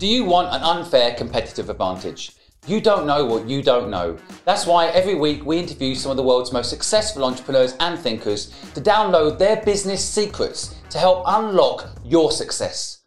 Do you want an unfair competitive advantage? You don't know what you don't know. That's why every week we interview some of the world's most successful entrepreneurs and thinkers to download their business secrets to help unlock your success.